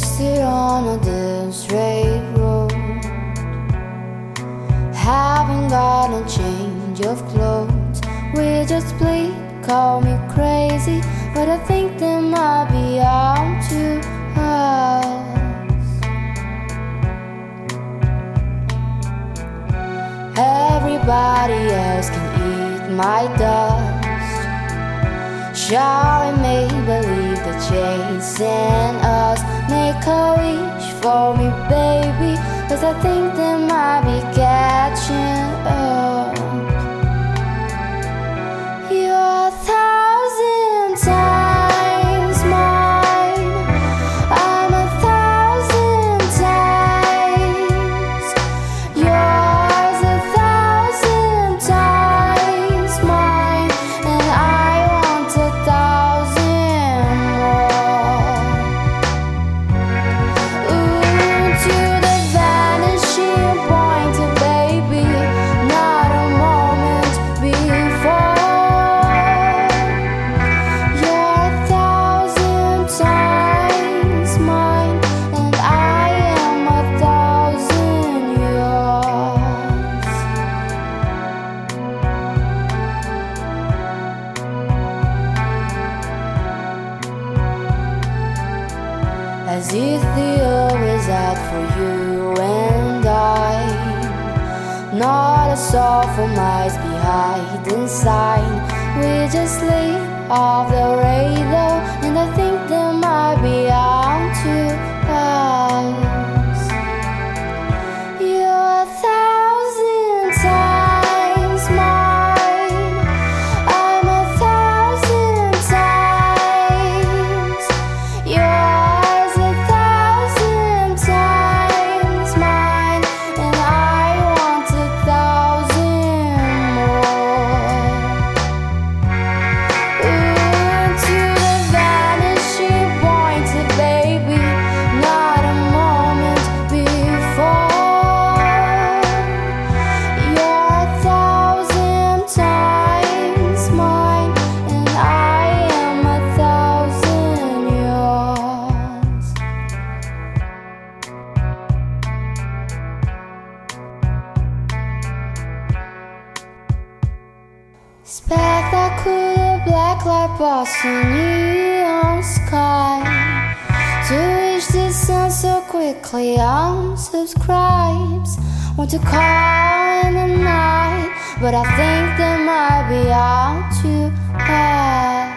wasted on a damn straight road. Haven't got a change of clothes. We just bleed, call me crazy, but I think they might be out to us. Everybody else can eat my dust. Shall I make believe they're chasing us? A wish for me, baby. Cause I think they might be catching As if the earth was out for you and I. Not a soul for miles behind inside. We just live off the radar, and I think there Spectacular black light passing neon sky. To reach the sun so quickly, unsubscribes. Want to call in the night, but I think there might be out too high.